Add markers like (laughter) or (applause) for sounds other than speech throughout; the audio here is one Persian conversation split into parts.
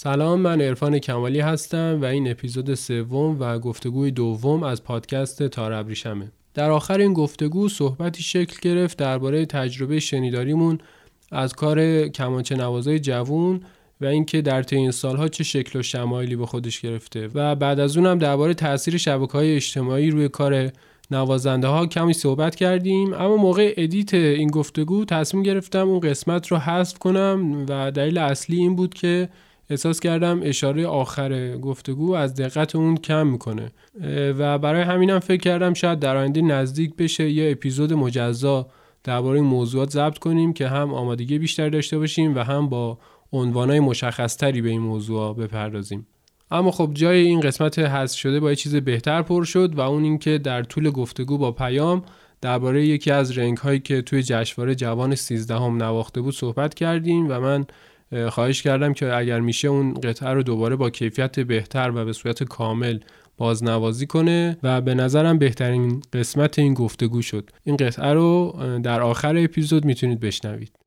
سلام من عرفان کمالی هستم و این اپیزود سوم و گفتگوی دوم از پادکست تار ابریشمه. در آخر این گفتگو صحبتی شکل گرفت درباره تجربه شنیداریمون از کار کمانچه نوازای جوون و اینکه در طی این سالها چه شکل و شمایلی به خودش گرفته و بعد از اونم درباره تاثیر شبکه های اجتماعی روی کار نوازنده ها کمی صحبت کردیم اما موقع ادیت این گفتگو تصمیم گرفتم اون قسمت رو حذف کنم و دلیل اصلی این بود که احساس کردم اشاره آخر گفتگو از دقت اون کم می‌کنه. و برای همینم فکر کردم شاید در آینده نزدیک بشه یه اپیزود مجزا درباره موضوعات ضبط کنیم که هم آمادگی بیشتر داشته باشیم و هم با عنوانای مشخصتری به این موضوع بپردازیم. اما خب جای این قسمت حذف شده با یه چیز بهتر پر شد و اون اینکه در طول گفتگو با پیام درباره یکی از رنگ هایی که توی جشنواره جوان 13 هم نواخته بود صحبت کردیم و من خواهش کردم که اگر میشه اون قطعه رو دوباره با کیفیت بهتر و به صورت کامل بازنوازی کنه و به نظرم بهترین قسمت این گفتگو شد. این قطعه رو در آخر اپیزود می‌تونید بشنوید.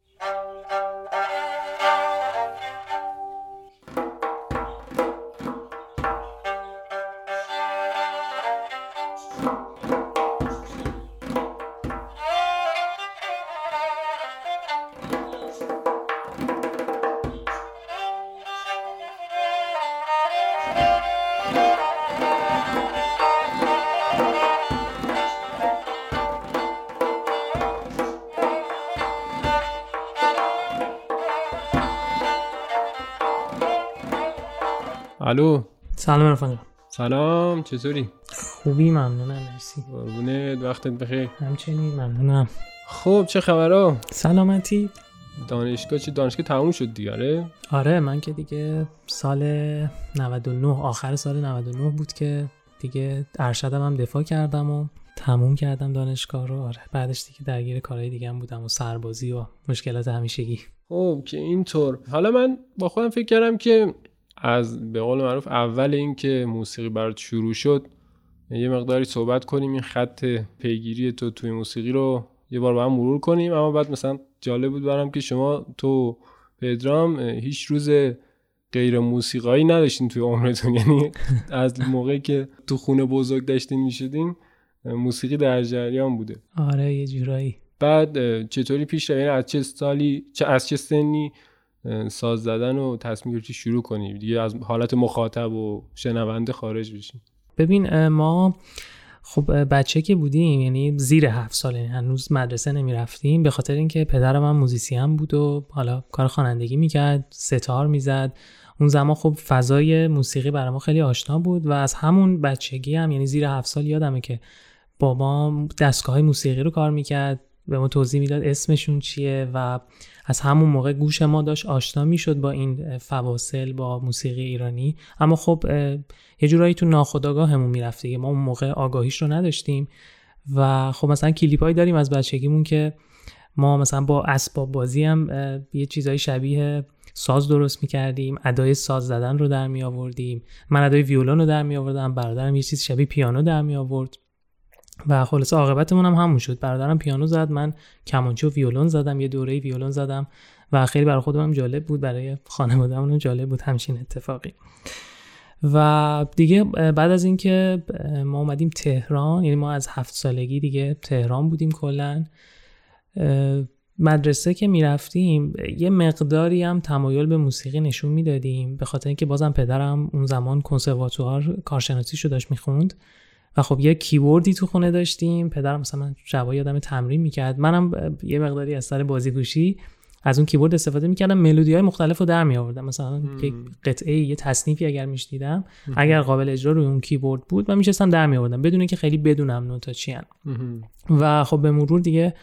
الو. سلام عرفان سلام چطوری؟ خوبی ممنونم مرسی. قربونت وقتت بخیر. همچنین ممنونم. خب چه خبرها سلامتی. دانشگاه چه دانشگاه تموم شد دیاره آره؟ من که دیگه سال 99 آخر سال 99 بود که دیگه ارشدم هم دفاع کردم و تموم کردم دانشگاه رو. آره بعدش دیگه درگیر کارهای دیگه هم بودم و سربازی و مشکلات همیشگی. خب که اینطور. حالا من با خودم فکر کردم که از به قول معروف اول اینکه موسیقی برات شروع شد یه مقداری صحبت کنیم این خط پیگیری تو توی موسیقی رو یه بار با هم مرور کنیم. اما بعد مثلا جالب بود برام که شما تو پدرام هیچ روز غیر موسیقایی نداشتین توی عمرتون. (laughs) یعنی از موقعی که تو خونه بزرگ داشتین می‌شدین موسیقی در جریان بوده. آره یه جورایی. بعد چطوری پیش یعنی از چه سالی چه از چه سنی ساز زدن و تصمیم گرفتی شروع کنی. دیگه از حالت مخاطب و شنونده خارج بشین ببین ما خب بچه که بودیم یعنی زیر هفت ساله یعنی هنوز مدرسه نمی رفتیم به خاطر اینکه پدرم هم موزیسین بود و حالا کار خوانندگی می‌کرد ستار می‌زد. اون زمان خب فضای موسیقی برای ما خیلی آشنا بود و از همون بچگی هم یعنی زیر هفت سال یادمه که بابا دستگاه های موسیقی رو کار می‌کرد. به ما توضیح می‌داد اسمشون چیه و از همون موقع گوش ما داشت آشنا می‌شد با این فواصل با موسیقی ایرانی. اما خب یه جورایی تو ناخودآگاهمون می‌رفت دیگه. ما اون موقع آگاهیش رو نداشتیم و خب مثلا کلیپایی داریم از بچگیمون که ما مثلا با اسباب بازی هم یه چیزای شبیه ساز درست می‌کردیم ادای ساز زدن رو در می آوردیم من ادای ویولون رو در می آوردم برادرم یه چیز شبیه پیانو در می آورد و خلاصه عاقبتمون هم همون شد. برادرم پیانو زد من کمانچه و ویولون زدم یه دوره ویولون زدم و خیلی برای خودم جالب بود برای خانواده‌مون جالب بود همچین اتفاقی. و دیگه بعد از اینکه ما اومدیم تهران یعنی ما از هفت سالگی دیگه تهران بودیم کلا مدرسه که می‌رفتیم یه مقداری هم تمایل به موسیقی نشون می‌دادیم به خاطر اینکه بازم پدرم اون زمان کنسرواتوار کارشناسیشو داشت می‌خوند. و خب یه کیبوردی تو خونه داشتیم. پدرم مثلا شبا یادم تمرین می‌کرد. منم یه مقداری از سر بازیگوشی از اون کیبورد استفاده می‌کردم. ملودی های مختلف رو در می آوردم مثلا یه قطعه یه تصنیفی اگر میشنیدم اگر قابل اجرا روی اون کیبورد بود من میشستم در می آوردم بدون که خیلی بدونم نوتا چی و خب به مرور دیگه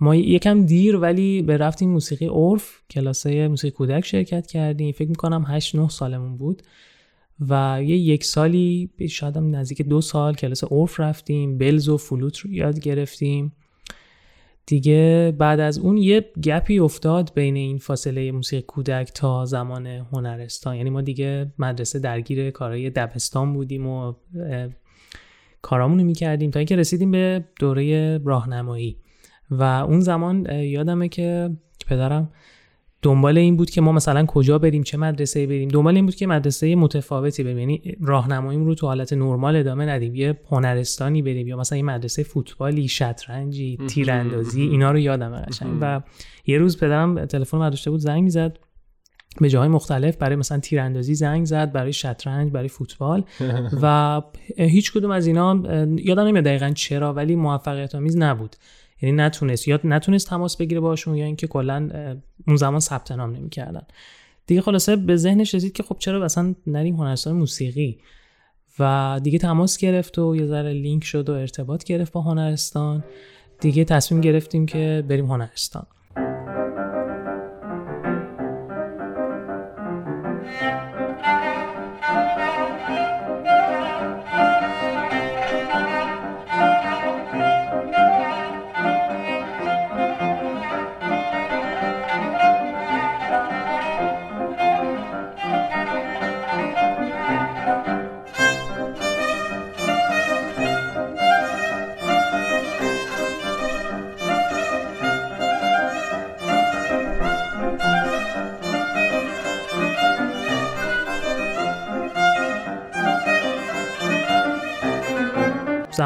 ما یکم دیر ولی به رفتیم موسیقی ارف. کلاس موسیقی کودک شرکت کردیم. فکر می‌کنم 8 9 سالمون بود. و یه یک سالی شاید هم نزدیک دو سال کلاس عرف رفتیم بلز و فلوت رو یاد گرفتیم. دیگه بعد از اون یه گپی افتاد بین این فاصله موسیقی کودک تا زمان هنرستان. یعنی ما دیگه مدرسه درگیر کارهای دبستان بودیم و کارامونو می‌کردیم تا اینکه رسیدیم به دوره راهنمایی. و اون زمان یادمه که پدرم دنبال این بود که ما مثلا کجا بریم چه مدرسه بریم. دنبال این بود که مدرسه متفاوتی بریم. یعنی راهنماییم رو تو حالت نرمال ادامه ندیم. یه هنرستانی بریم یا مثلا یه مدرسه فوتبالی شطرنجی تیراندازی اینا رو یادم قشنگ. و یه روز پدرم تلفن برداشته بود زنگ می‌زد. به جاهای مختلف برای مثلا تیراندازی زنگ زد برای شطرنج برای فوتبال. (laughs) و هیچ کدوم از اینا یادم نمیاد دقیقا چرا ولی موفقیت آمیز نبود. یعنی نتونست یا نتونست تماس بگیره باشون یا اینکه کلا اون زمان ثبت نام نمی‌کردن. دیگه خلاصه به ذهنش رسید که خب چرا مثلا نریم هنرستان موسیقی؟ و دیگه تماس گرفت و یه ذره لینک شد و ارتباط گرفت با هنرستان. دیگه تصمیم گرفتیم که بریم هنرستان.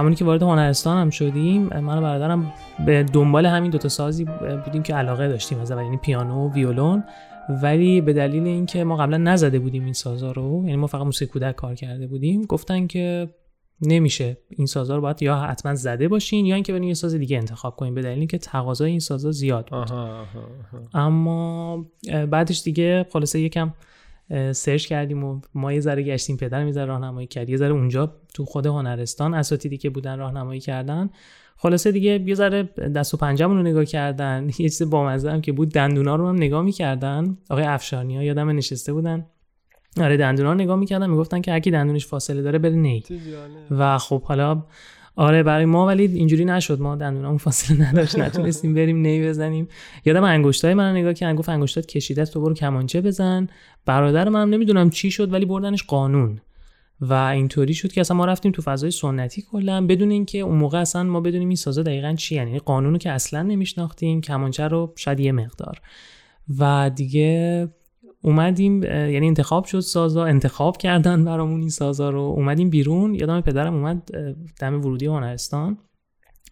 زمانی که وارد هنرستان هم شدیم من و برادرم به دنبال همین دوتا سازی بودیم که علاقه داشتیم از اول یعنی پیانو و ویولون. ولی به دلیل اینکه ما قبلا نزده بودیم این سازا رو یعنی ما فقط موسیقی کودک کار کرده بودیم گفتن که نمیشه این سازا رو باید یا حتما زده باشین یا اینکه بریم یه ساز دیگه انتخاب کنیم به دلیل اینکه تقاضای این سازا زیاد بود. اما بعدش دیگه خلاصه یکم سرچ کردیم و ما یه ذره گشتیم پدر می‌ذاره راهنمایی کرد. یه ذره اونجا تو خود هنرستان اساتیدی که بودن راهنمایی کردن. خلاصه دیگه یه ذره دست و پنجمون رو نگاه کردن. (laughs) یه چیز بامزه هم که بود دندونا رو هم نگاه می‌کردن. آقای افشانی ها یادم نشسته بودن. آره دندونا رو نگاه می‌کردن می‌گفتن که هرکی دندونش فاصله داره بره نی. و خب حالا آره برای ما ولی اینجوری نشد. ما دندونامون فاصله نداشت (laughs) نتونستیم بریم نی بزنیم. یادم انگشتای من نگاه کردن گفت انگشتات کشیده تو برو کمانچه بزن. برادر من نمی‌دونم چی شد ولی بردنش قانون. و اینطوری شد که اصلا ما رفتیم تو فضای سنتی کلا. بدون اینکه اون موقع اصلا ما بدونیم این سازا دقیقا چی یعنی. قانونو که اصلا نمیشناختیم کمانچه رو شاید یه مقدار. و دیگه اومدیم یعنی انتخاب شد سازا انتخاب کردن برامون این سازا رو. اومدیم بیرون یادم پدرم اومد دم ورودی هنرستان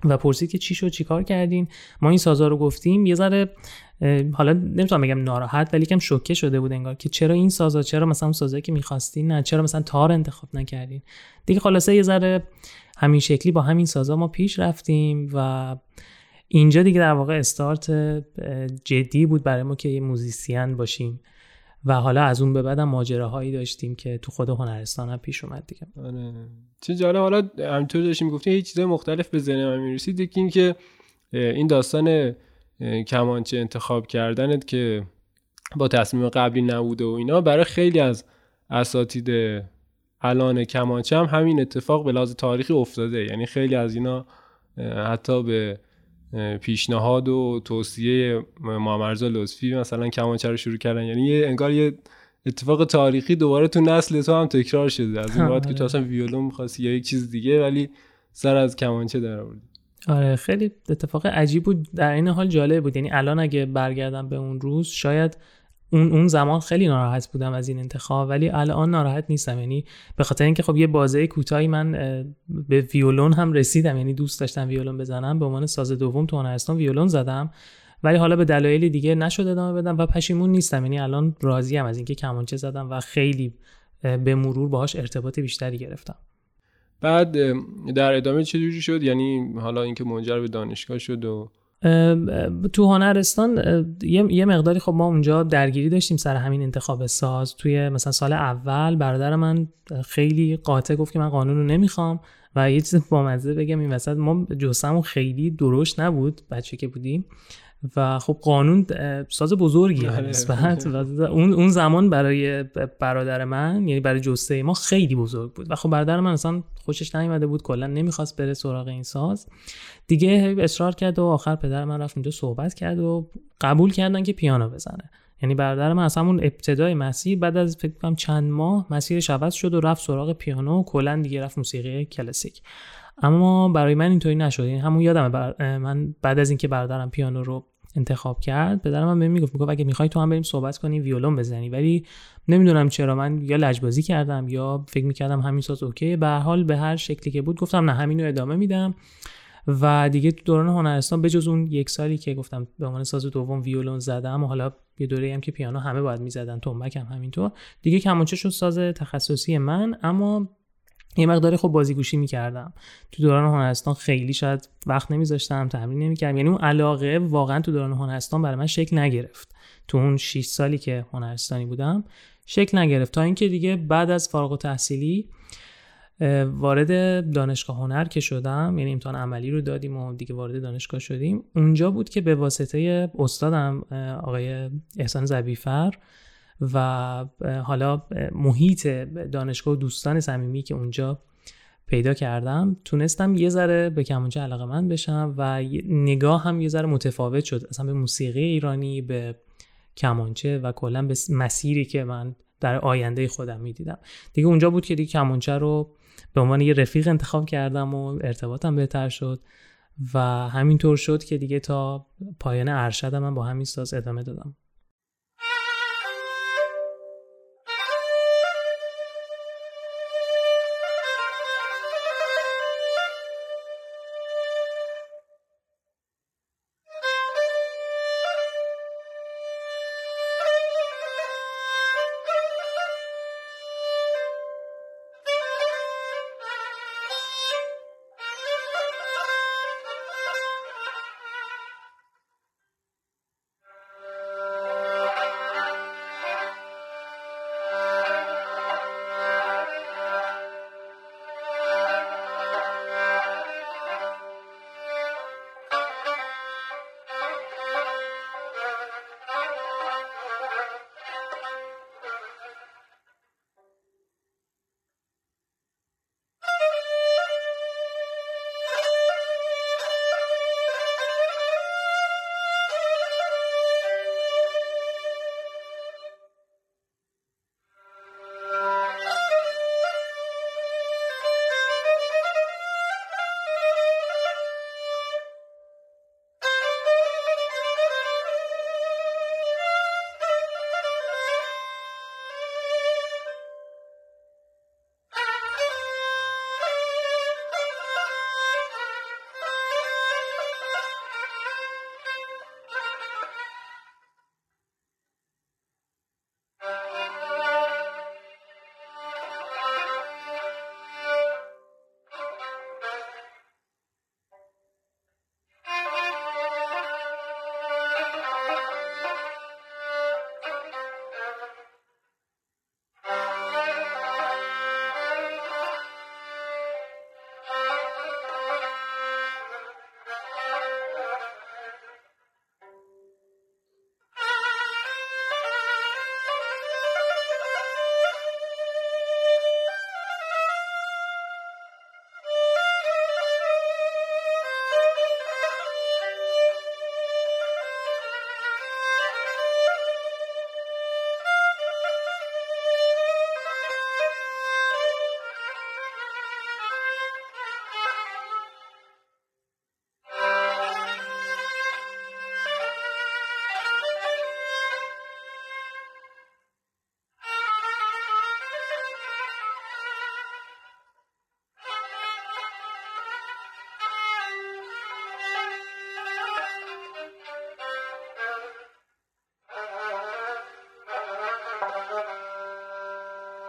و پرسید که چی شد چیکار کردین؟ ما این سازا رو گفتیم. یه ذره حالا نمی‌تونم بگم ناراحت ولی کم شوکه شده بود انگار که چرا این سازا چرا مثلا اون سازایی که می‌خواستین نه چرا مثلا تار انتخاب نکردین؟ دیگه خلاصه یه ذره همین شکلی با همین سازا ما پیش رفتیم و اینجا دیگه در واقع استارت جدی بود برای ما که یه موزیسین باشیم. و حالا از اون به بعدم ماجراهایی داشتیم که تو خود هنرستان هم پیش اومد دیگه. آره. چه جالب. حالا همینطور داشتیم گفتیم هیچ چیزای مختلف به ذهن من می‌رسید. یکی این که این داستان کمانچه انتخاب کردنت که با تصمیم قبلی نبوده و اینا برای خیلی از اساتید الان کمانچه هم همین اتفاق به لحاظ تاریخی افتاده. یعنی خیلی از اینا حتی به پیشنهاد و توصیه مامرزا لطفی مثلا کمانچه رو شروع کردن. یعنی یه انگار یه اتفاق تاریخی دوباره تو نسل تو هم تکرار شده. از این بعد که تو اصلا ویولون می‌خواستی یا یک چیز دیگه ولی سر از کمانچه در آوردی آره خیلی اتفاق عجیب بود. در این حال جالب بود. یعنی الان اگه برگردم به اون روز شاید اون اون زمان خیلی ناراحت بودم از این انتخاب ولی الان ناراحت نیستم. یعنی به خاطر اینکه خب یه بازه کوتاهی من به ویولون هم رسیدم یعنی دوست داشتم ویولون بزنم. به عنوان ساز دوم تو هنرستان ویولون زدم ولی حالا به دلایلی دیگه نشد ادامه بدم و پشیمون نیستم. یعنی الان راضی ام از اینکه کمانچه زدم و خیلی به مرور باهاش ارتباط بیشتری گرفتم. بعد در ادامه چه جوری شد؟ یعنی حالا اینکه منجر به دانشگاه شد و تو هنرستان یه مقداری خب ما اونجا درگیری داشتیم سر همین انتخاب ساز. توی مثلا سال اول برادر من خیلی قاطع گفت که من قانون رو نمی‌خوام و یه چیز بامزه بگم این وسط ما جسمون خیلی درشت نبود بچه که بودیم و خب قانون ساز بزرگی بله. نسبت. اون اون زمان برای برادر من یعنی برای جسته ما خیلی بزرگ بود. و خب برادر من اصلا خوشش نیومده بود کلا نمی‌خواست بره سراغ این ساز. دیگه اصرار کرد و آخر پدر من رفت اونجا صحبت کرد و قبول کردن که پیانو بزنه. یعنی برادر من اصلا اون ابتدای مسیر بعد از فکر کنم چند ماه مسیرش عوض شد و رفت سراغ پیانو و کلا دیگه رفت موسیقی کلاسیک. اما برای من اینطوری نشد. یعنی همون یادم من بعد از اینکه برادرم پیانو رو انتخاب کرد پدرم هم بهم می‌گفت می‌گفت اگه می‌خوای تو هم بریم صحبت کنی ویولون بزنی. ولی نمی‌دونم چرا من یا لجبازی کردم یا فکر می‌کردم همین ساز اوکی. به حال به هر شکلی که بود گفتم نه همینو ادامه میدم. و دیگه تو دوران هنرستان بجز اون یک سالی که گفتم به عنوان ساز دوم ویولون زدم و حالا یه دوره هم که پیانو همه باید می‌زدن تنبک هم همینطور دیگه کمانچه شد ساز تخصصی من. اما یه مقداری خب بازیگوشی می‌کردم. تو دوران هنرستان خیلی شاید وقت نمیذاشتم تمرین نمی‌کردم. یعنی اون علاقه واقعا تو دوران هنرستان برای من شکل نگرفت. تو اون 6 سالی که هنرستانی بودم شکل نگرفت. تا اینکه دیگه بعد از فارغ التحصیلی وارد دانشگاه هنر که شدم یعنی امتحان عملی رو دادیم و دیگه وارد دانشگاه شدیم اونجا بود که به واسطه استادم آقای احسان زبیفر و حالا محیط دانشگاه و دوستان صمیمی که اونجا پیدا کردم تونستم یه ذره به کمانچه علاقه من بشم و نگاه هم یه ذره متفاوت شد. اصلا به موسیقی ایرانی به کمانچه و کلا به مسیری که من در آینده خودم می‌دیدم. دیگه اونجا بود که دیگه کمانچه رو به عنوان یه رفیق انتخاب کردم و ارتباطم بهتر شد و همینطور شد که دیگه تا پایان ارشدم من با همین ساز ادامه دادم.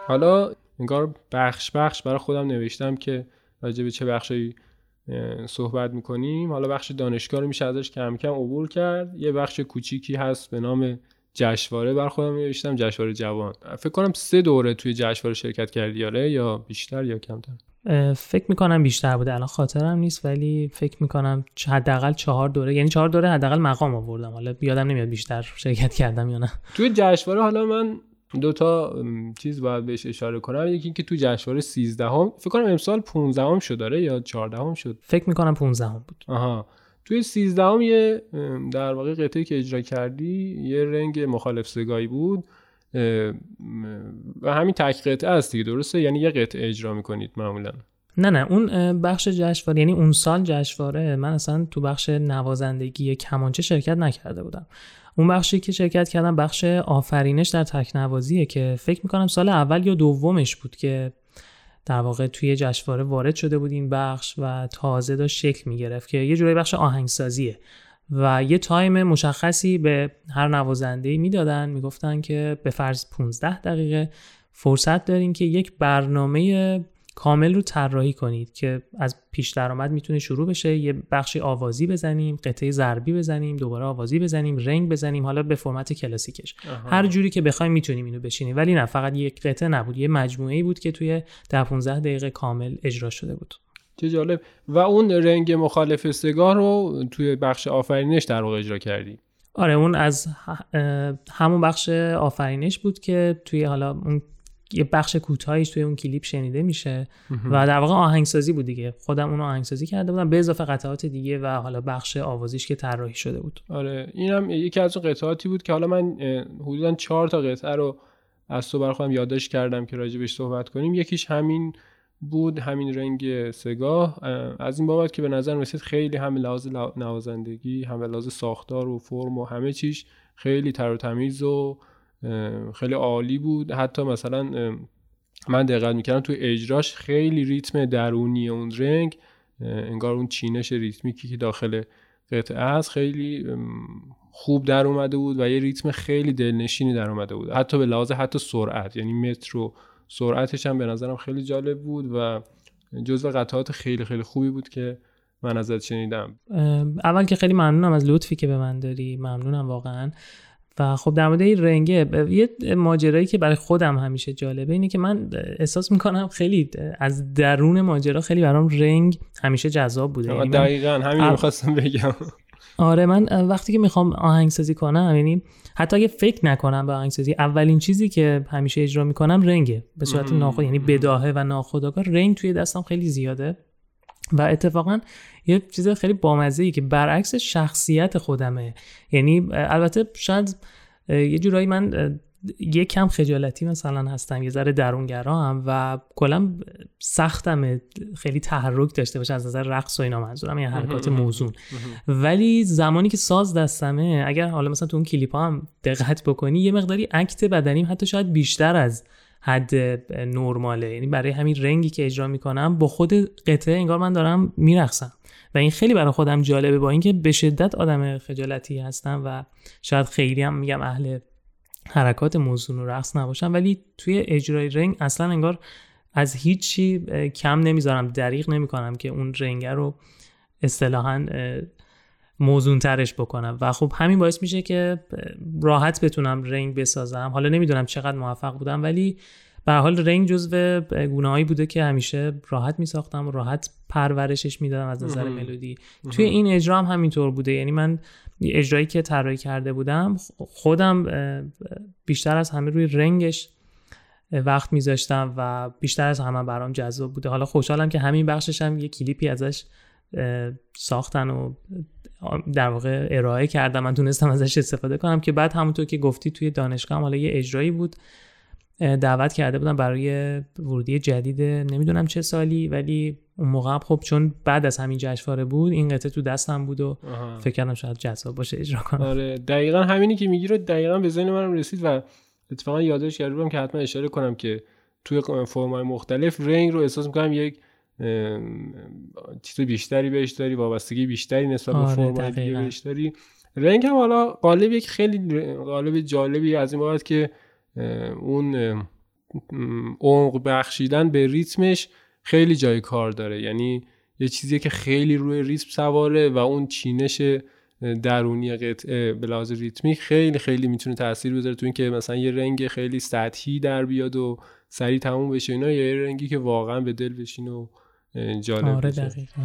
حالا انگار بخش بخش برای خودم نوشتم که راجع به چه بخشی صحبت می‌کنیم. حالا بخش دانشگاه رو میشه ازش کم کم عبور کرد. یه بخش کوچیکی هست به نام جشنواره بر خودم نوشتم جشنواره جوان. فکر کنم سه دوره توی جشنواره شرکت کردی آره؟ یا بیشتر یا کمتر؟ فکر می‌کنم بیشتر بوده. الان خاطرم نیست ولی فکر می‌کنم حداقل چهار دوره. یعنی چهار دوره حداقل مقام آوردم. حالا یادم نمیاد بیشتر شرکت کردم یا نه. توی جشنواره حالا من دو تا چیز باید بهش اشاره کنم. یکی اینکه تو جشنواره 13 هم فکر کنم امسال 15 هم شد داره یا 14 هم شد. فکر می‌کنم 15 هم بود. آها. توی 13 هم یه در واقع قطعه که اجرا کردی یه رنگ مخالف سگایی بود و همین تک قطعه است دیگه درسته؟ یعنی یه قطعه اجرا می‌کنید معمولا. نه نه اون بخش جشنواره یعنی اون سال جشنواره من اصلا تو بخش نوازندگی کمانچه شرکت نکرده بودم. اون بخشی که شرکت کردم بخش آفرینش در تکنوازیه که فکر می‌کنم سال اول یا دومش بود که در واقع توی جشنواره وارد شده بود این بخش و تازه داشت شکل می‌گرفت که یه جوری بخش آهنگسازیه. و یه تایم مشخصی به هر نوازنده می‌دادن می‌گفتن که به فرض 15 دقیقه فرصت دارین که یک برنامه کامل رو طراحی کنید که از پیش درآمد می‌تونه شروع بشه. یه بخشی آوازی بزنیم قطعه ضربی بزنیم دوباره آوازی بزنیم رنگ بزنیم حالا به فرمت کلاسیکش. هر جوری که بخوایم می‌تونیم اینو بشینیم. ولی نه فقط یک قطعه نبود یه مجموعه ای بود که توی 10 15 دقیقه کامل اجرا شده بود. چه جالب. و اون رنگ مخالف سگاه رو توی بخش آفرینش در واقع اجرا کردی. آره اون از همون بخش آفرینش بود که توی حالا اون یه بخش کوتاهیش توی اون کلیپ شنیده میشه. و در واقع آهنگسازی بود دیگه. خودم اون آهنگسازی کرده بودم به اضافه قطعات دیگه و حالا بخش آوازیش که طراحی شده بود. آره اینم یکی از اون قطعاتی بود که حالا من حدودا چهار تا قطعه رو از تو بر خودم یادداشت کردم که راجبش صحبت کنیم. یکیش همین بود همین رنگ سگاه. از این بابت که به نظر رسید خیلی هم لحاظ نوازندگی هم لحاظ ساختار و فرم و همه چیش خیلی تر و تمیز و خیلی عالی بود. حتی مثلا من دقت می‌کردم توی اجراش خیلی ریتم درونی اون رنگ انگار اون چینش ریتمیکی که داخل قطعه است خیلی خوب در اومده بود و یه ریتم خیلی دلنشینی در اومده بود. حتی به لحاظ حتی سرعت یعنی متر و سرعتش هم به نظرم خیلی جالب بود و جزو قطعات خیلی خیلی خوبی بود که من ازت شنیدم. اول که خیلی ممنونم از لطفی که به من داری ممنونم واقعا. و خب در مورد این رنگه یه ماجرایی که برای خودم همیشه جالبه اینه که من احساس می‌کنم خیلی از درون ماجرا خیلی برام رنگ همیشه جذاب بوده. یعنی دقیقا همین می‌خواستم بگم. آره من وقتی که می‌خوام آهنگسازی کنم یعنی حتی اگه فکر نکنم به آهنگسازی اولین چیزی که همیشه اجرا می‌کنم رنگه به صورت ناخود یعنی بداهه و ناخودآگاه رنگ توی دستم خیلی زیاده. و اتفاقا یه چیز خیلی بامزه ای که برعکس شخصیت خودمه. یعنی البته شاید یه جورایی من یه کم خجالتی مثلا هستم یه ذره درونگرا هم و کلا سختم خیلی تحرک داشته باشه از نظر رقص و اینا منظورم یه حرکات موزون. ولی زمانی که ساز دستمه اگر حالا مثلا تو اون کلیپ هم دقت بکنی یه مقداری اکت بدنیم حتی شاید بیشتر از حد نرماله. یعنی برای همین رنگی که اجرا می‌کنم با خود قطعه انگار من دارم میرقصم. و این خیلی برای خودم جالبه با اینکه به شدت آدم خجالتی هستم و شاید خیلی هم میگم اهل حرکات موزون و رقص نباشم ولی توی اجرای رنگ اصلا انگار از هیچی کم نمی‌ذارم دریغ نمی‌کنم که اون رنگه رو اصطلاحا موزون ترش بکنم. و خب همین باعث میشه که راحت بتونم رنگ بسازم. حالا نمی‌دونم چقدر موفق بودم ولی به حال رنگ جزو گونه‌هایی بوده که همیشه راحت میساختم و راحت پرورشش می‌دادم از نظر ملودی. توی این اجرا هم همینطور بوده. یعنی من اجرایی که طراحی کرده بودم خودم بیشتر از همه روی رنگش وقت میذاشتم و بیشتر از همه برام جذاب بوده. حالا خوشحالم که همین بخشش هم یه کلیپی ازش ساختن و در واقع ارائه کردم. من تونستم ازش استفاده کنم که بعد همونطور که گفتی توی دانشگاه حالا یه اجرایی بود. دعوت کرده بودم برای ورودی جدید نمی‌دونم چه سالی ولی اون موقع خب چون بعد از همین جشنواره بود این قطعه تو دستم بود و فکر کردم شاید جذاب باشه اجرا کنم. آره دقیقا همینی که میگی رو دقیقا به ذهن منم رسید و اتفاقا یادش کرده بودم که حتما اشاره کنم که توی فرمای مختلف رنگ رو احساس می‌کنم یک چیز بیشتری بهش داری وابستگی بیشتری نسبت به آره فرمای بهش داری. رنگ هم حالا قالب یک خیلی قالب جالبی از این بابت که اون عمق بخشیدن به ریتمش خیلی جای کار داره. یعنی یه چیزی که خیلی روی ریتم سواره و اون چینش درونی قطعه به لحاظ ریتمیک خیلی خیلی می‌تونه تاثیر بذاره تو اینکه مثلا یه رنگ خیلی سطحی در بیاد و سریع تموم بشه. اینا یه رنگی که واقعا به دل بشین و جالب آره دقیقا.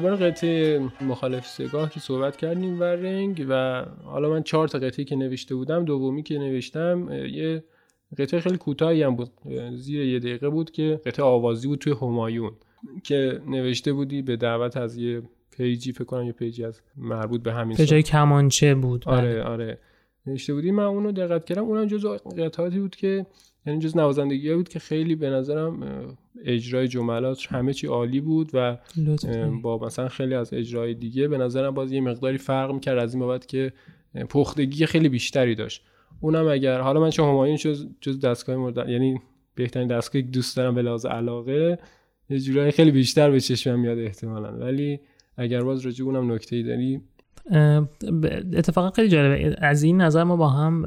درباره قطعه مخالف سگاه که صحبت کردیم و رنگ و حالا من چهار تا قطعه که نوشته بودم دومی که نوشتم یه قطعه خیلی کوتاهی هم بود. زیر یه دقیقه بود که قطعه آوازی بود توی همایون که نوشته بودی به دعوت از یه پیجی فکر کنم یه پیجی از مربوط به همین پیجای کمانچه بود. آره بله. آره نوشته بودی من اونو دقت کردم. اونم جز قطعاتی بود که یعنی جز نوازندگی بود که خیلی به نظرم اجرای جملات همه چی عالی بود و با مثلا خیلی از اجرای دیگه به نظرم باز یه مقداری فرق می‌کرد از این بابت که پختگی خیلی بیشتری داشت. اونم اگر حالا من چون همایون جز, جز دستگاه مورد یعنی بهترین دستگاهی که دوست دارم به لحاظ علاقه یه جورایی خیلی بیشتر به چشمم میاد احتمالا. ولی اگر باز راجع اونم نکته ای داری اتفاقا خیلی جالبه. از این نظر ما با هم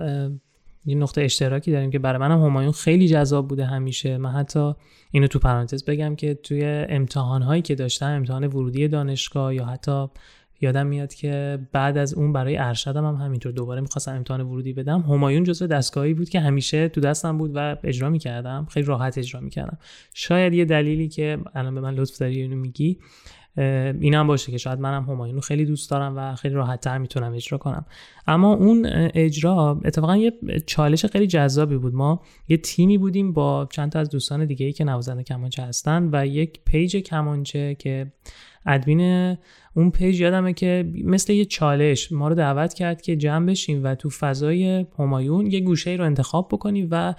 یه نقطه اشتراکی داریم که برای منم همایون خیلی جذاب بوده همیشه. من حتی اینو تو پرانتز بگم که توی امتحان هایی که داشتم امتحان ورودی دانشگاه یا حتی یادم میاد که بعد از اون برای ارشدم هم همینطور دوباره می‌خواستم امتحان ورودی بدم. همایون جزو دستگاهی بود که همیشه تو دستم بود و اجرا می‌کردم. خیلی راحت اجرا می‌کردم. شاید یه دلیلی که الان به من لطف داری اینو میگی این هم باشه که شاید منم همایون خیلی دوست دارم و خیلی راحت تر می‌تونم اجرا کنم. اما اون اجرا اتفاقا یه چالش خیلی جذابی بود. ما یه تیمی بودیم با چند تا از دوستان دیگه ای که نوازنده کمانچه هستن و یک page کمانچه که ادمین اون page یادمه که مثل یه چالش ما رو دعوت کرد که جمع بشیم و تو فضای همایون یه گوشه رو انتخاب بکنیم و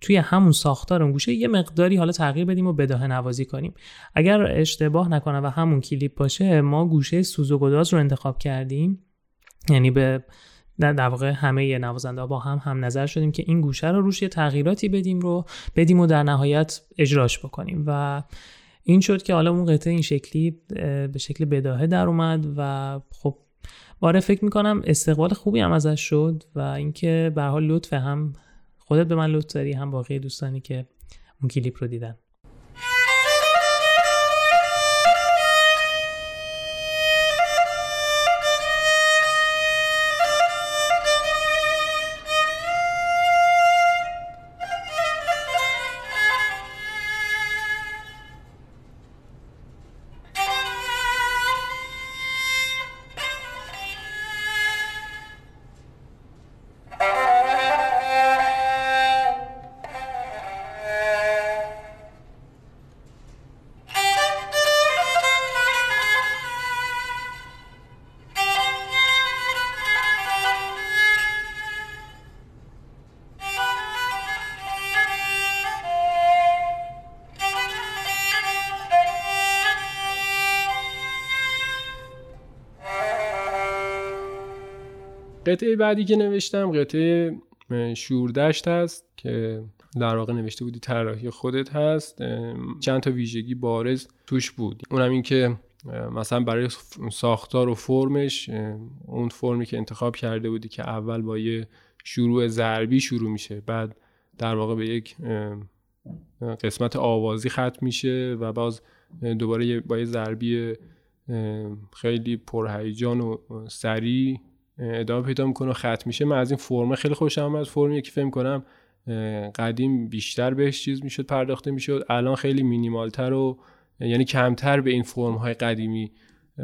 توی همون ساختار اون گوشه یه مقداری حالا تغییر بدیم و بداهه نوازی کنیم. اگر اشتباه نکنه و همون کلیپ باشه ما گوشه سوز و رو انتخاب کردیم. یعنی به در واقع همه نوازنده با هم هم نظر شدیم که این گوشه رو روش یه تغییراتی بدیم رو بدیم و در نهایت اجراش بکنیم. و این شد که حالا اون قطعه این شکلی به شکل بداهه در اومد و خب باره فکر می‌کنم استقبال خوبی هم ازش شد و اینکه به حال لطف هم خودت به من لطف داری هم باقی دوستانی که اون کلیپ رو دیدن. قطعه بعدی که نوشتم قطعه شوردشت هست که در واقع نوشته بودی طراحی خودت هست. چند تا ویژگی بارز توش بود. اونم این که مثلا برای ساختار و فرمش اون فرمی که انتخاب کرده بودی که اول با یه شروع ضربی شروع میشه بعد در واقع به یک قسمت آوازی ختم میشه و باز دوباره با یه ضربی خیلی پرهیجان و سریع ادامه پیدا می‌کنه و ختم میشه. من از این فرم خیلی خوشم آمد فرمی که فهم کنم قدیم بیشتر بهش چیز می‌شد پرداخته می‌شد. الان خیلی مینیمالتر و یعنی کمتر به این فرم های قدیمی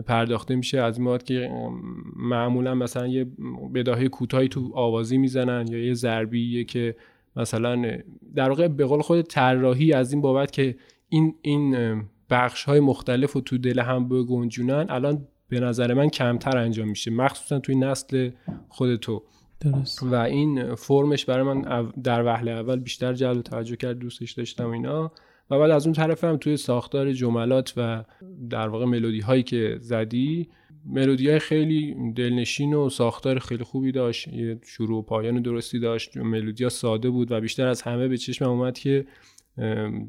پرداخته میشه. از این که معمولا مثلا یه بداهه کوتاهی تو آوازی می‌زنن یا یه ضربیه که مثلا در واقع به قول خود طراحی از این بابت که این این بخش های مختلف و تو دل هم بگنجونن الان به نظر من کمتر انجام میشه مخصوصا توی نسل خود تو. درست. و این فرمش برای من در وهله اول بیشتر جلب توجه کرد دوستش داشتم اینا. و بعد از اون طرف هم توی ساختار جملات و در واقع ملودی هایی که زدی ملودی های خیلی دلنشین و ساختار خیلی خوبی داشت یه شروع و پایان درستی داشت. ملودی ها ساده بود و بیشتر از همه به چشم اومد که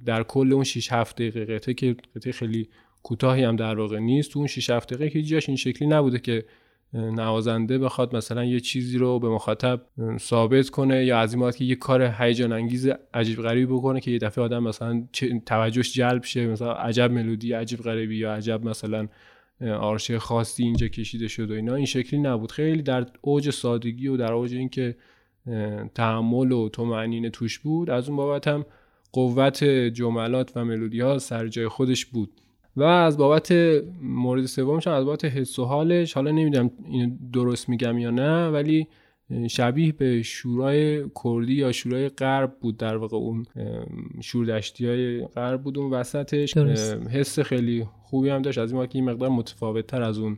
در کل اون 6 7 دقیقه قطعه که قطعه خیلی کوتاهی هم در واقع نیست. تو اون 6 7 دقیقه که جاش این شکلی نبوده که نوازنده بخواد مثلا یه چیزی رو به مخاطب ثابت کنه یا از این که یه کار هیجان انگیز عجیب غریبی بکنه که یه دفعه آدم مثلا توجهش جلب شه مثلا عجب ملودی عجیب غریبی یا عجب مثلا آرشه خاصی اینجا کشیده شد و اینا. این شکلی نبود. خیلی در اوج سادگی و در اوج اینکه تحمل و تو توش بود از اون بابت هم قوت جملات و ملودی ها سر جای خودش بود. و از بابت مورد سومش از بابت حس و حالش حالا نمی‌دونم اینو درست میگم یا نه ولی شبیه به شورای کردی یا شورای غرب بود در واقع اون شوردشتی های غرب بود اون وسطش. حس خیلی خوبی هم داشت. از این که این مقدار متفاوت تر از اون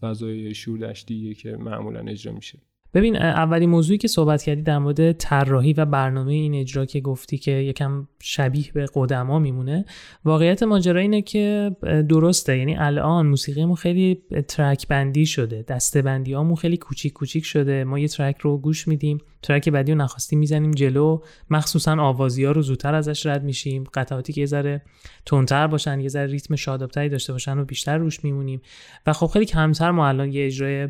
فضای شوردشتیه که معمولا اجرا میشه. ببین اولین موضوعی که صحبت کردی در مورد طراحی و برنامه این اجرا که گفتی که یکم شبیه به قدما میمونه واقعیت ماجرا اینه که درسته. یعنی الان موسیقیمون خیلی ترک بندی شده دسته بندی خیلی کوچیک کوچیک شده. ما یه ترک رو گوش میدیم ترک بعدی رو نخواستی می‌زنیم جلو. مخصوصا آوازی ها رو زودتر ازش رد میشیم. قطعاتی که یه ذره تندتر باشن یه ذره ریتم شادابتری داشته باشن و بیشتر روش میمونیم. و خب خیلی کمتر ما الان یه اجرای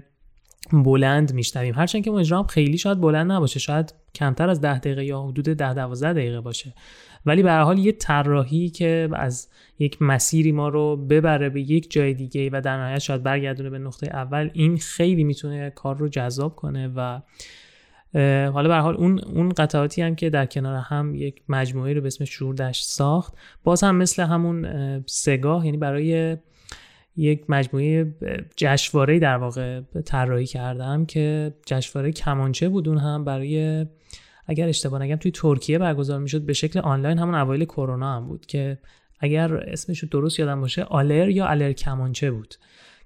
بلند میشنویم. هرچند که اجرام خیلی شاید بلند نباشه شاید کمتر از ده دقیقه یا حدود ده دوازده دقیقه باشه. ولی به حال یه طراحی که از یک مسیری ما رو ببره به یک جای دیگه و در نهایت شاید برگردونه به نقطه اول این خیلی می‌تونه کار رو جذاب کنه و حالا به حال اون اون قطعاتی هم که در کنار هم یک مجموعه رو به اسم شوردشت ساخت باز هم مثل همون سگاه یعنی برای یک مجموعه جشنواره در واقع طراحی کردم که جشنواره کمانچه بود اون هم برای اگر اشتباه نگم توی ترکیه برگزار می‌شد به شکل آنلاین همون اوایل کرونا هم بود که اگر اسمش رو درست یادم باشه آلر یا آلر کمانچه بود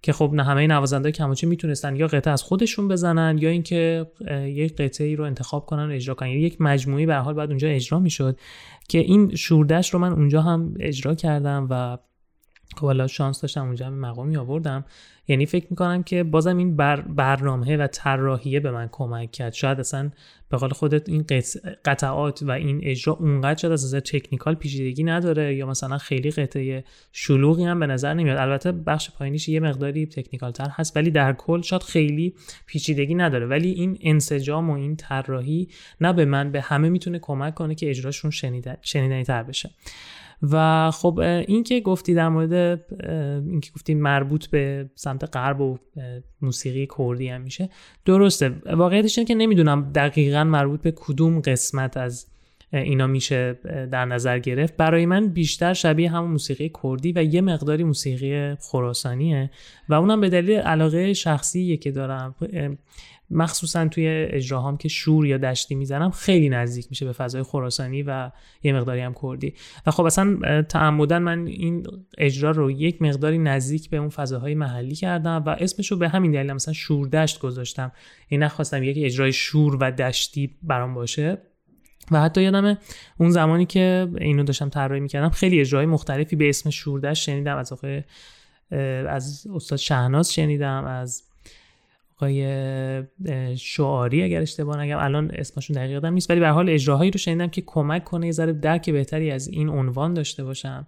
که خب نه همه نوازنده کمانچه می‌تونستن یا قطعه از خودشون بزنن یا اینکه یک قطعه ای رو انتخاب کنن و اجرا کنن. یعنی یک مجموعی به حال بعد اونجا اجرا می‌شد که این شوردش رو من اونجا هم اجرا کردم و خب حالا شانس داشتم اونجا مقامی آوردم. یعنی فکر می‌کنم که بازم این بر برنامه و طراحیه به من کمک کرد. شاید اصلا به قول خودت این قطعات و این اجرا اونقدر شاید از نظر تکنیکال پیچیدگی نداره یا مثلا خیلی قطعه شلوغی هم به نظر نمیاد. البته بخش پایینیش یه مقداری تکنیکال تر هست ولی در کل شاید خیلی پیچیدگی نداره. ولی این انسجام و این طراحی نه به من به همه می‌تونه کمک کنه که اجراشون شنیدنی تر بشه. و خب این که گفتی در مورد این که گفتی مربوط به سمت غرب و موسیقی کردی هم میشه درسته. واقعیتش اینه که نمی‌دونم دقیقا مربوط به کدوم قسمت از اینا میشه در نظر گرفت. برای من بیشتر شبیه همون موسیقی کردی و یه مقداری موسیقی خراسانیه و اونم به دلیل علاقه شخصیه که دارم. مخصوصا توی اجراهام که شور یا دشتی می‌زنم خیلی نزدیک میشه به فضای خراسانی و یه مقداری هم کردی. و خب اصلا تعمدن من این اجرا رو یک مقداری نزدیک به اون فضاهای محلی کردم و اسمش رو به همین دلیل مثلا شور دشت گذاشتم. این نخواستم یک اجرای شور و دشتی برام باشه. و حتی یادم اون زمانی که اینو داشتم طراحی می‌کردم خیلی اجرای مختلفی به اسم شوردشت شنیدم. از آقای از استاد شهناز شنیدم از آقای شعاری اگر اشتباه نگم الان اسمشون دقیق یادم نیست ولی به حال اجراهایی رو شنیدم که کمک کنه یه ذره درک بهتری از این عنوان داشته باشم.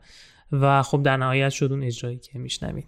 و خب در نهایت شد اون اجرایی که میشنوید.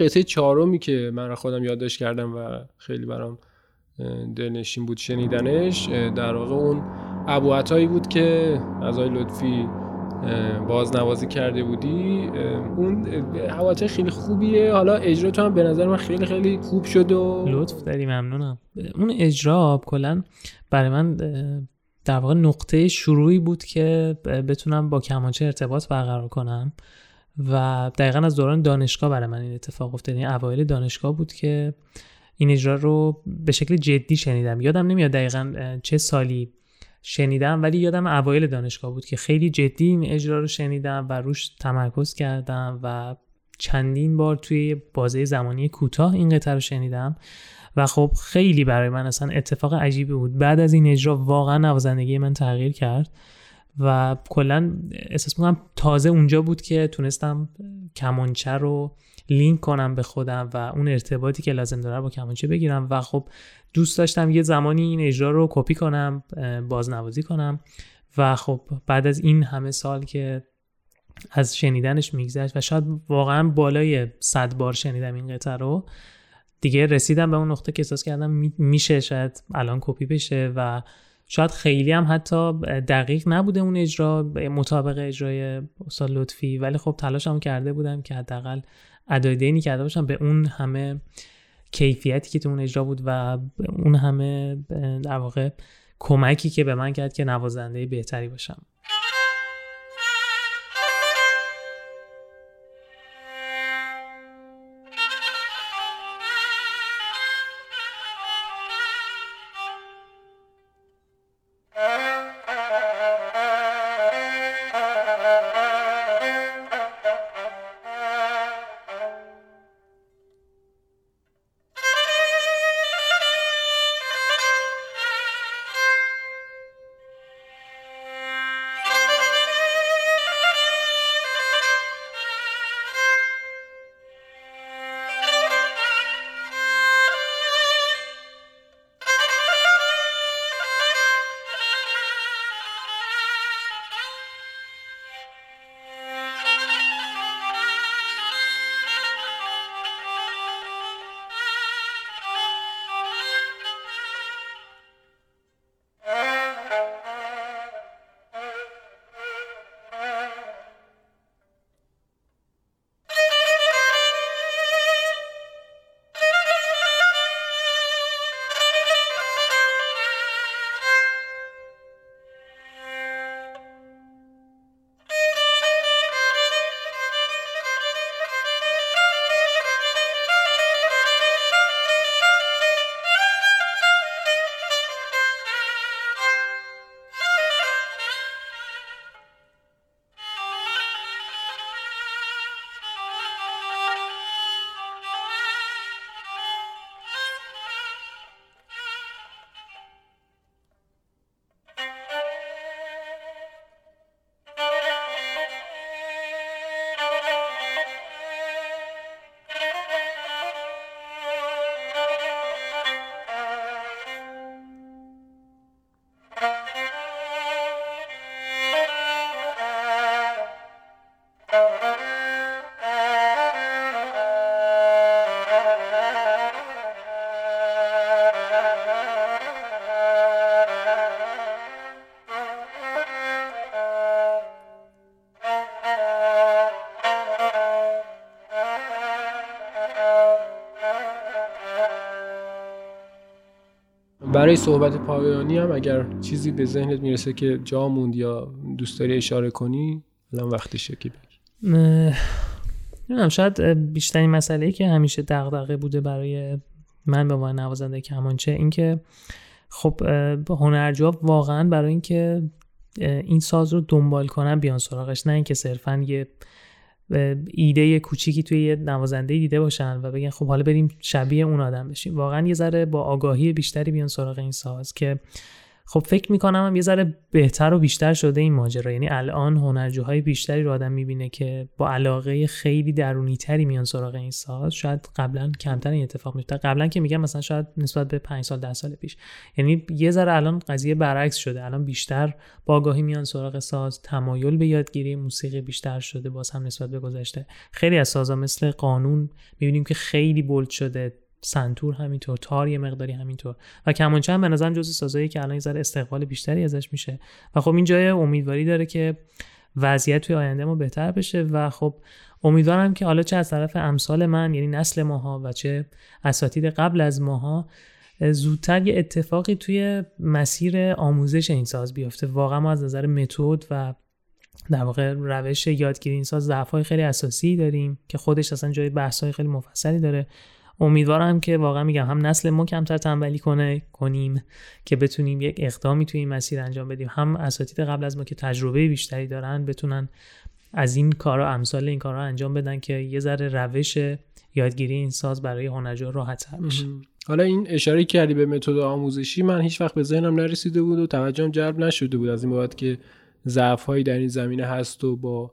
قصه چهارمی که من خودم یادداشت کردم و خیلی برام دلنشین بود شنیدنش در واقع اون ابو بود که از آقای لطفی بازنوازی کرده بودی. اون حواته خیلی خوبیه. حالا اجرا تو هم به نظر من خیلی خیلی خوب شد و لطف داری ممنونم. اون اجرا کلا برای من در واقع نقطه شروعی بود که بتونم با کمانچه ارتباط برقرار کنم. و دقیقا از دوران دانشگاه برای من این اتفاق افتاد. این اوایل دانشگاه بود که این اجرا رو به شکل جدی شنیدم. یادم نمیاد دقیقا چه سالی شنیدم ولی یادم اوایل دانشگاه بود که خیلی جدی این اجرا رو شنیدم و روش تمرکز کردم و چندین بار توی بازه زمانی کوتاه این قطعه رو شنیدم. و خب خیلی برای من اصلا اتفاق عجیبی بود. بعد از این اجرا واقعا نوازندگی من تغییر کرد. و کلا احساس می‌کنم تازه اونجا بود که تونستم کمانچه رو لینک کنم به خودم و اون ارتباطی که لازم داره با کمانچه بگیرم. و خب دوست داشتم یه زمانی این اجرا رو کپی کنم بازنوازی کنم. و خب بعد از این همه سال که از شنیدنش میگذشت و شاید واقعا بالای صد بار شنیدم این قطعه رو دیگه رسیدم به اون نقطه که احساس کردم میشه شاید الان کپی بشه و شاید خیلی هم حتی دقیق نبوده اون اجرا مطابق اجرای استاد لطفی. ولی خب تلاشم کرده بودم که حداقل ادای دینی کرده باشم. به اون همه کیفیتی که تو اون اجرا بود و اون همه در واقع کمکی که به من کرد که نوازنده بهتری باشم. برای صحبت پایانی هم اگر چیزی به ذهنت می‌رسه که جا موند یا دوست داری اشاره کنی الان وقتشه که بگی نمی‌دونم شاید بیشترین مسئله ای که همیشه دغدغه بوده برای من به عنوان نوازنده کمانچه اینکه خب هنرجو واقعا برای اینکه این ساز رو دنبال کنن بیان سراغش نه اینکه صرفا یه ایده کوچیکی توی یه نوازنده دیده باشن و بگن خب حالا بریم شبیه اون آدم بشیم. واقعا یه ذره با آگاهی بیشتری بیان سراغ این ساز که خب فکر می‌کنم هم یه ذره بهتر و بیشتر شده این ماجرا. یعنی الان هنرجوهای بیشتری رو آدم می‌بینه که با علاقه خیلی درونی تری میان سراغ این ساز. شاید قبلا کمتر این اتفاق میفته قبلا که میگم مثلا شاید نسبت به 5 سال 10 سال پیش. یعنی یه ذره الان قضیه برعکس شده. الان بیشتر با آگاهی میان سراغ ساز. تمایل به یادگیری موسیقی بیشتر شده. باز هم نسبت به گذشته. خیلی از سازا مثل قانون می‌بینیم که خیلی بولد شده. سنتور همینطور تار یه مقداری همینطور. و کمانچه هم به نظرم جزو سازایی که الان یه استقبال بیشتری ازش میشه. و خب این جای امیدواری داره که وضعیت توی آینده ما بهتر بشه. و خب امیدوارم که حالا چه از طرف امثال من یعنی نسل ماها و چه اساتید قبل از ماها زودتر یه اتفاقی توی مسیر آموزش این ساز بیفته. واقعا ما از نظر متد و در واقع روش یادگیری این ساز ضعف خیلی اساسی داریم که خودش اصلا جای بحث های خیلی مفصلی داره. امیدوارم که واقعا میگم هم نسل ما کمتر تنبلی کنه کنیم که بتونیم یک اقدامی توی این مسیر انجام بدیم. هم اساتید قبل از ما که تجربه بیشتری دارن بتونن از این کارا امثال این کارا انجام بدن که یه ذره روش یادگیری این ساز برای هنرجو راحت تر بشه. حالا این اشاره کردی به متد آموزشی من هیچ وقت به ذهنم نرسیده بود و توجهم جلب نشده بود از این بابت که ضعف در این زمینه هست و با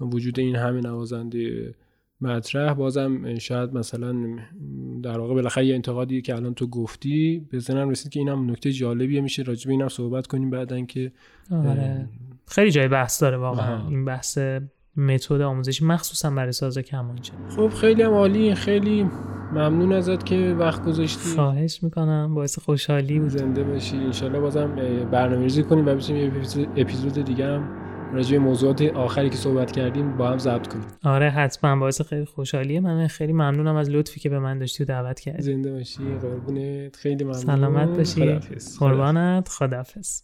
وجود این همه نوازنده مطرح. بازم شاید مثلا در واقع بالاخره یه انتقادی که الان تو گفتی به ذهنم رسید که اینم نکته جالبیه. میشه راجع به اینم صحبت کنیم بعدن که آره. خیلی جای بحث داره واقعا. این بحث متد آموزشی. مخصوصا برای ساز کمانچه خب خیلی هم عالی. خیلی ممنون ازت که وقت گذاشتی. خواهش می‌کنم. باعث خوشحالی بود. زنده باشی. انشالله بازم برنامه‌ریزی کنیم و بتونیم یه اپیزود دیگه هم راجع موضوعات آخری که صحبت کردیم با هم ضبط کنیم. آره حتما. باعث خیلی خوشحالیه. من خیلی ممنونم از لطفی که به من داشتی و دعوت کردی. زنده باشی. قربونت. خیلی ممنون. سلامت باشی. قربانت. خدافظ